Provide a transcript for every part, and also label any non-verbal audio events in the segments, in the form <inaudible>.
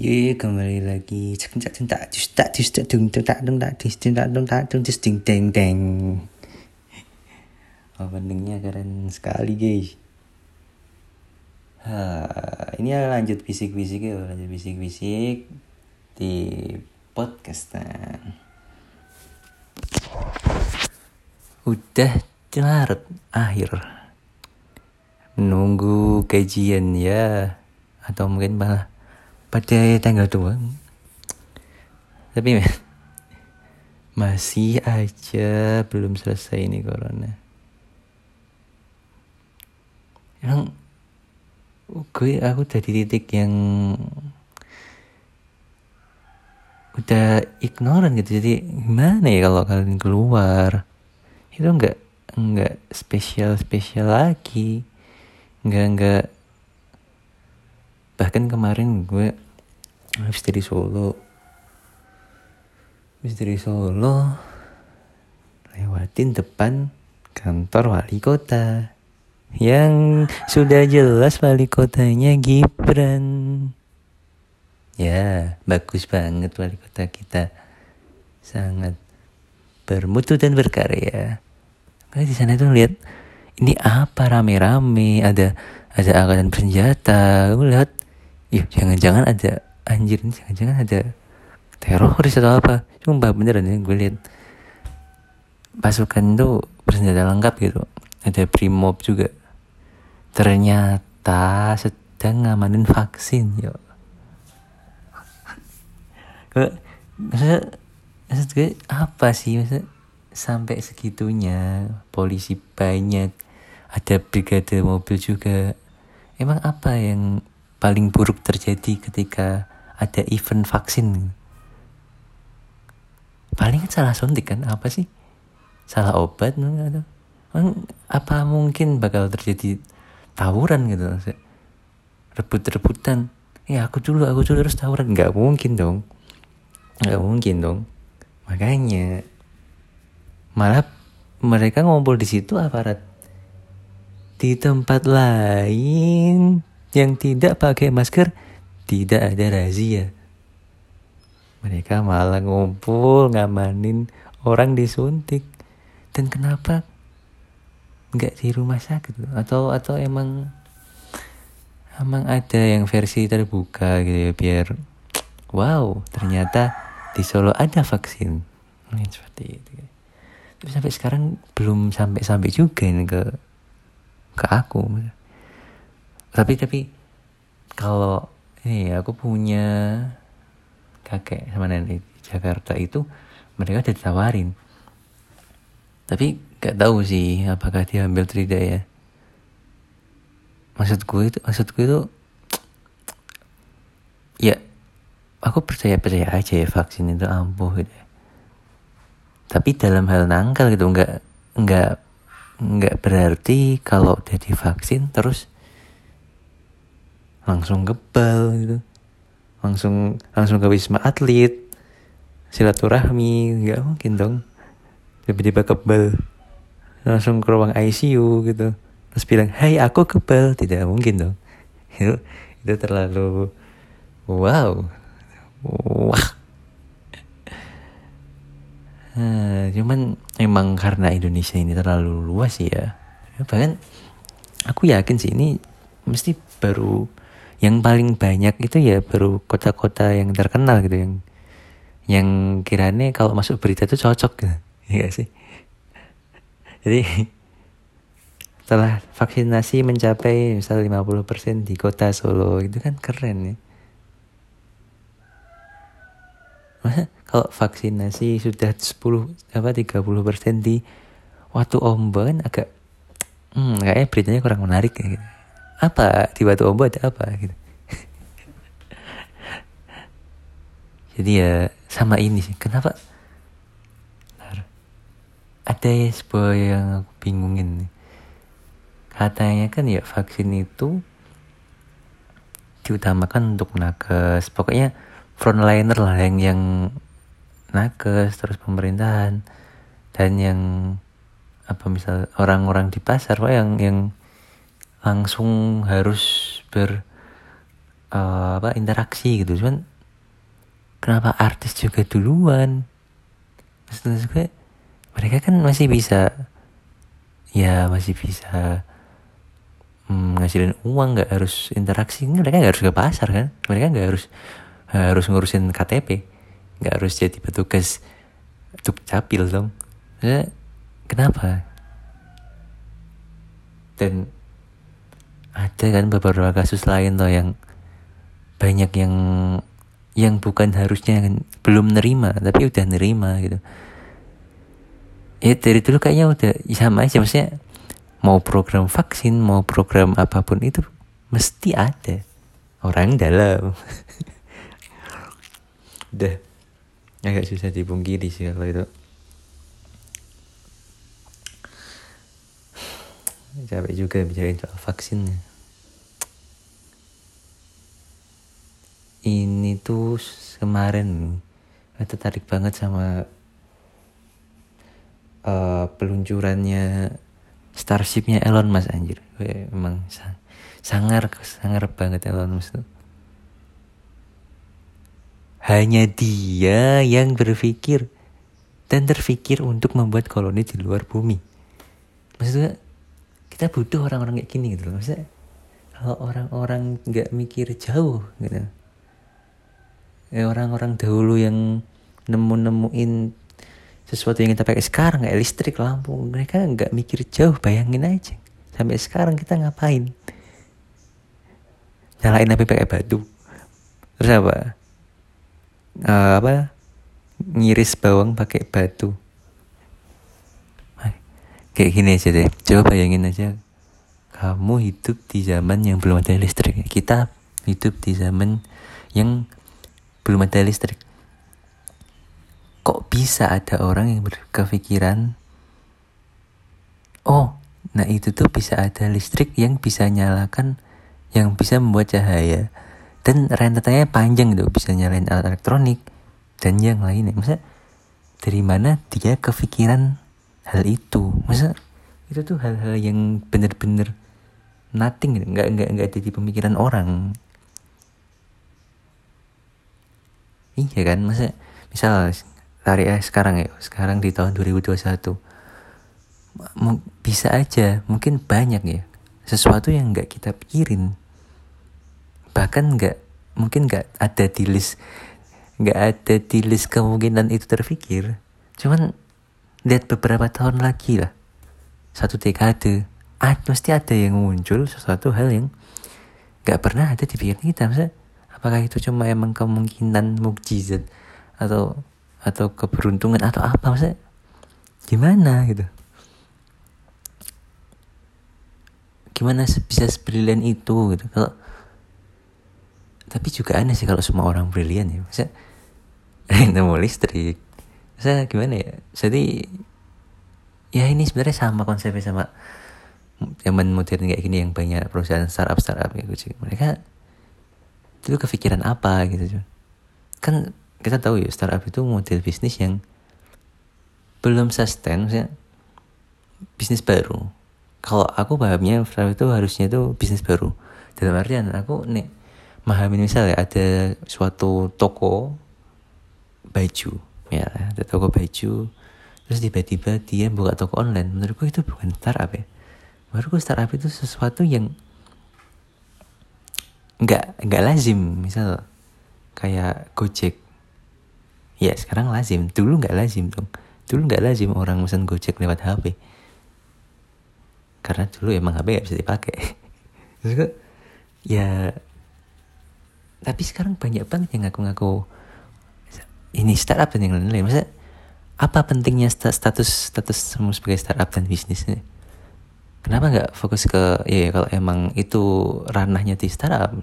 Ye kembali lagi cinta cinta cinta cinta dung dung tak dung tak cinta dung tak dung ding deng deng. Openingnya keren sekali guys. Ha, ini lanjut bisik-bisik ya, lanjut bisik-bisik di podcast. Nah. Udah larut akhir menunggu kajian ya atau mungkin malah pada tanggal tua tapi masih aja belum selesai ini corona. Emang gue aku udah di titik yang udah ignoran gitu. Jadi gimana ya kalau kalian keluar? Itu nggak nggak spesial spesial lagi. Nggak nggak bahkan kemarin gue habis dari Solo. Habis dari Solo lewatin depan kantor wali kota. Yang sudah jelas wali kotanya Gibran. Ya bagus banget wali kota kita. Sangat bermutu dan berkarya. Karena di sana tuh lihat ini apa rame-rame. Ada ada angkatan bersenjata. Lihat Iya, jangan-jangan ada anjir jangan-jangan ada teroris atau apa. Cuma beneran ya gue lihat pasukan tuh bersenjata lengkap gitu. Ada primob juga. Ternyata sedang ngamanin vaksin, yo. maksud, maksud gue apa sih maksud sampai segitunya polisi banyak ada brigade mobil juga emang apa yang paling buruk terjadi ketika ada event vaksin. Paling salah suntik kan? Apa sih? Salah obat apa mungkin bakal terjadi tawuran gitu rebut-rebutan. Ya aku dulu aku dulu terus tawuran. Nggak mungkin dong. Nggak mungkin dong. Makanya malah mereka ngumpul di situ aparat. Di tempat lain yang tidak pakai masker tidak ada razia. Mereka malah ngumpul ngamanin orang disuntik. Dan kenapa nggak di rumah sakit atau atau emang emang ada yang versi terbuka gitu ya biar wow ternyata di Solo ada vaksin mungkin seperti itu tapi sampai sekarang belum sampai sampai juga ini ke ke aku tapi tapi kalau ini aku punya kakek sama nenek di Jakarta itu mereka udah ditawarin tapi gak tahu sih apakah dia ambil tidak ya maksud gue itu maksud gue itu <tsk> ya aku percaya percaya aja ya vaksin itu ampuh gitu ya. tapi dalam hal nangkal gitu nggak nggak nggak berarti kalau udah divaksin terus langsung kebal gitu. Langsung langsung ke wisma atlet. Silaturahmi nggak mungkin dong. Tiba-tiba kebal langsung ke ruang ICU gitu. Terus bilang hai aku kebal tidak mungkin dong. <laughs> Itu itu terlalu wow. Wah. Nah, cuman emang karena Indonesia ini terlalu luas ya. Bahkan aku yakin sih ini mesti baru yang paling banyak itu ya baru kota-kota yang terkenal gitu yang yang kiranya kalau masuk berita itu cocok gitu. Ya sih? Jadi setelah vaksinasi mencapai misal 50% di kota Solo itu kan keren ya. Masa kalau vaksinasi sudah 10 apa 30% di waktu ombak kan agak hmm, kayaknya beritanya kurang menarik ya gitu apa? Di batu ombo ada apa? Gitu. Jadi ya sama ini sih. Kenapa? Ada ya sebuah yang aku bingungin katanya kan ya vaksin itu diutamakan untuk nakes. Pokoknya frontliner lah yang yang nakes terus pemerintahan dan yang apa misal orang-orang di pasar yang yang langsung harus ber uh, apa interaksi gitu. Cuman kenapa artis juga duluan? Maksud gue mereka kan masih bisa ya masih bisa hmm, ngasilin uang nggak harus interaksi. Mereka nggak harus ke pasar kan? Mereka nggak harus harus ngurusin KTP nggak harus jadi petugas untuk capil dong. Maksudnya, kenapa? Dan ada kan beberapa kasus lain loh yang banyak yang yang bukan harusnya kan belum nerima tapi udah nerima gitu. Ya dari dulu kayaknya udah sama aja maksudnya mau program vaksin mau program apa pun itu mesti ada. Orang dalam. <laughs> Udah. Agak susah dipungkiri sih kalau itu capek juga bicarain soal vaksinnya. Ini tuh kemarin tertarik banget sama uh, peluncurannya Starshipnya Elon Musk anjir. Weh, emang sang, sangar sangar banget Elon Musk tuh. Hanya dia yang berpikir dan terpikir untuk membuat koloni di luar bumi. Maksudnya kita butuh orang-orang kayak gini gitu loh. Maksudnya kalau orang-orang nggak mikir jauh gitu. Ya, orang-orang dahulu yang nemu-nemuin sesuatu yang kita pakai sekarang kayak listrik lampu mereka nggak mikir jauh. Bayangin aja. Sampai sekarang kita ngapain? Nyalain api pakai batu. Terus apa? Uh, apa? Ngiris bawang pakai batu kayak gini aja deh. Coba bayangin aja kamu hidup di zaman yang belum ada listrik. Kita hidup di zaman yang belum ada listrik. Kok bisa ada orang yang berkepikiran oh nah itu tuh bisa ada listrik yang bisa nyalakan yang bisa membuat cahaya dan rentetannya panjang tuh bisa nyalain alat elektronik dan yang lainnya. Masa dari mana dia kepikiran hal itu. Masa itu tuh hal-hal yang bener-bener nothing gitu. Nggak nggak nggak ada di pemikiran orang. Iya kan? Masa misal tarik ya sekarang ya sekarang di tahun 2021 bisa aja mungkin banyak ya sesuatu yang nggak kita pikirin. Bahkan nggak mungkin nggak ada di list nggak ada di list kemungkinan itu terpikir. Cuman lihat beberapa tahun lagi lah. Satu dekade. Ah, pasti ada yang muncul sesuatu hal yang gak pernah ada di pikiran kita. Maksudnya, apakah itu cuma emang kemungkinan mukjizat atau atau keberuntungan atau apa? Maksudnya gimana gitu? Gimana bisa sebrilian itu gitu? Kalau tapi juga aneh sih kalau semua orang brilian ya. Maksudnya <laughs> nemu listrik saya gimana ya? Jadi ya ini sebenarnya sama konsepnya sama zaman modern kayak gini yang banyak perusahaan startup startup gitu mereka itu kepikiran apa gitu kan kita tahu ya startup itu model bisnis yang belum sustain maksudnya bisnis baru. Kalau aku pahamnya startup itu harusnya itu bisnis baru. Dalam artian aku nih memahami misalnya ada suatu toko baju ya ada toko baju terus tiba-tiba dia buka toko online. Menurutku itu bukan startup ya. Menurutku startup itu sesuatu yang nggak nggak lazim. Misal kayak Gojek. Ya sekarang lazim. Dulu nggak lazim dong dulu nggak lazim orang pesan Gojek lewat HP karena dulu emang HP nggak bisa dipakai. <laughs> Ya tapi sekarang banyak banget yang ngaku-ngaku ini startup dan yang lain-lain. Maksudnya apa pentingnya status status sebagai startup dan bisnisnya kenapa nggak fokus ke ya kalau emang itu ranahnya di startup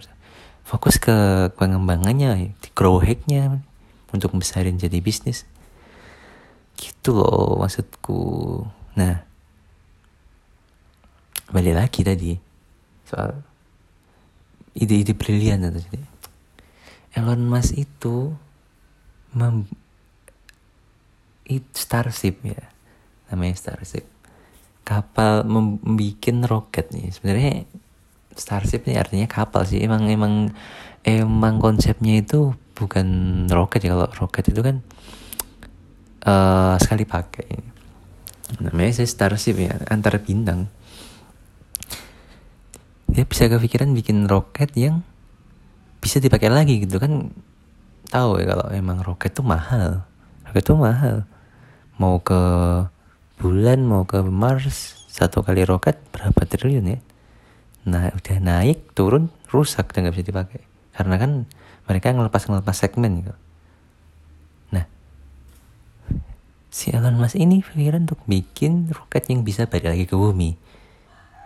fokus ke pengembangannya di grow hacknya untuk besarin jadi bisnis. Gitu loh maksudku. Nah balik lagi tadi soal ide-ide brilian tadi. Elon Musk itu mem it Starship ya namanya Starship. Kapal membuat roket nih. Sebenarnya starship ini artinya kapal sih. Emang emang emang konsepnya itu bukan roket ya. Kalau roket itu kan uh, sekali pakai. Namanya saya starship ya antar bintang. Dia bisa kepikiran bikin roket yang bisa dipakai lagi gitu kan tahu ya kalau emang roket tuh mahal. Roket tuh mahal. Mau ke bulan mau ke Mars satu kali roket berapa triliun ya? Nah udah naik turun rusak dan nggak bisa dipakai. Karena kan mereka ngelepas ngelepas segmen gitu. Nah si Elon Musk ini pikiran untuk bikin roket yang bisa balik lagi ke bumi.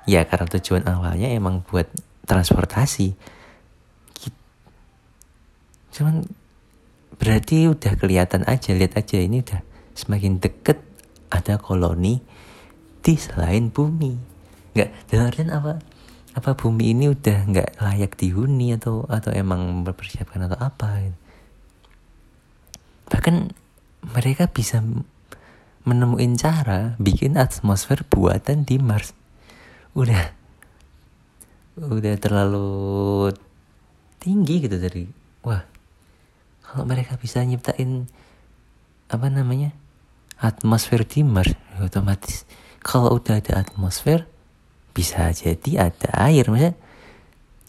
Ya karena tujuan awalnya emang buat transportasi. Cuman berarti udah kelihatan aja lihat aja ini udah semakin deket ada koloni di selain bumi. Nggak dalam apa? Apa bumi ini udah nggak layak dihuni atau atau emang mempersiapkan atau apa? Bahkan mereka bisa menemuin cara bikin atmosfer buatan di Mars. Udah udah terlalu tinggi gitu dari wah kalau mereka bisa nyiptain apa namanya atmosfer di Mars otomatis. Kalau udah ada atmosfer bisa jadi ada air. Maksudnya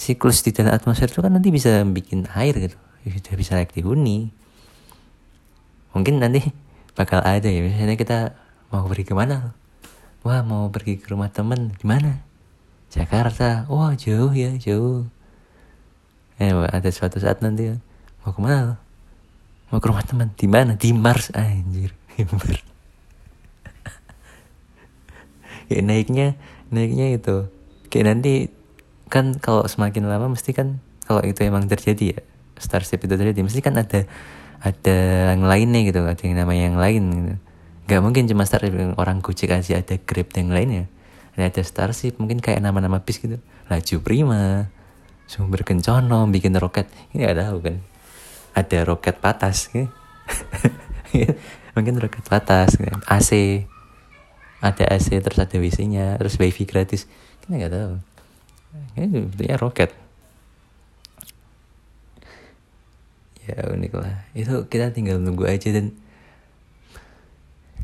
siklus di dalam atmosfer itu kan nanti bisa bikin air gitu. Sudah bisa naik dihuni mungkin nanti bakal ada ya. Misalnya kita mau pergi ke mana? Wah mau pergi ke rumah temen. Gimana? Jakarta. Wah jauh ya jauh. Eh ada suatu saat nanti mau ke mana mau ke rumah teman di mana? Di Mars. Anjir. Di Mars. Ya naiknya naiknya itu. Kayak nanti kan kalau semakin lama mesti kan kalau itu emang terjadi ya starship itu terjadi mesti kan ada ada yang lainnya gitu ada yang namanya yang lain gitu. Nggak mungkin cuma Starship orang Gojek aja ada Grab dan lainnya. Ada, ada Starship mungkin kayak nama-nama bis gitu. Laju prima sumber kencono bikin roket. Ini ada tahu kan ada roket patas gitu. <laughs> mungkin roket patas gitu. AC ada AC terus ada WC-nya terus wifi gratis. Kita nggak tahu. Ini bentuknya roket. Ya unik lah. Itu kita tinggal nunggu aja dan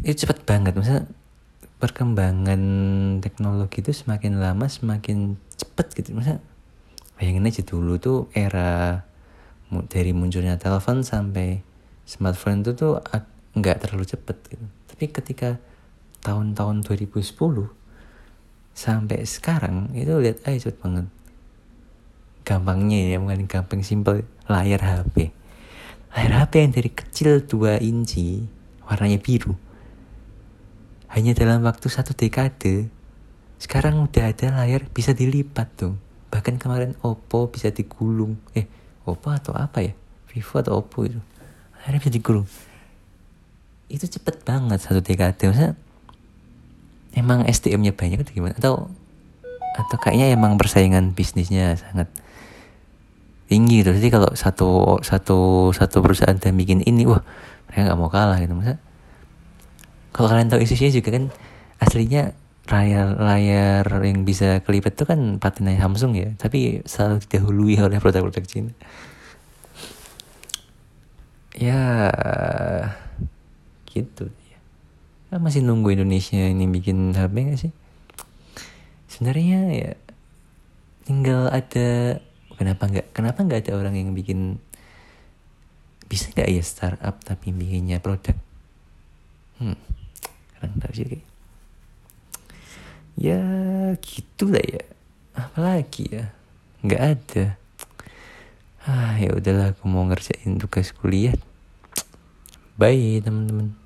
itu cepat banget. Masa perkembangan teknologi itu semakin lama semakin cepet gitu. Masa bayangin aja dulu tuh era dari munculnya telepon sampai smartphone itu tuh nggak terlalu cepet gitu. Tapi ketika tahun-tahun 2010 sampai sekarang itu lihat aja cepet banget. Gampangnya ya bukan gampang simple layar HP layar HP yang dari kecil 2 inci warnanya biru. Hanya dalam waktu satu dekade sekarang udah ada layar bisa dilipat tuh. Bahkan kemarin Oppo bisa digulung eh Oppo atau apa ya? Vivo atau Oppo itu. Layarnya bisa digulung. Itu cepet banget satu dekade. Maksudnya emang SDM-nya banyak atau gimana? Atau atau kayaknya emang persaingan bisnisnya sangat tinggi gitu. Jadi kalau satu satu satu perusahaan dan bikin ini wah mereka nggak mau kalah gitu. Maksudnya kalau kalian tahu isinya juga kan aslinya layar layar yang bisa kelipet itu kan patennya Samsung ya. Tapi selalu didahului oleh produk-produk Cina. Ya gitu ya masih nunggu Indonesia ini bikin HP gak sih? Sebenarnya ya tinggal ada kenapa nggak kenapa nggak ada orang yang bikin bisa nggak ya startup tapi bikinnya produk? Hmm kurang tahu sih ya gitu lah ya. Apalagi ya? Nggak ada. Ah ya udahlah aku mau ngerjain tugas kuliah. Bye teman-teman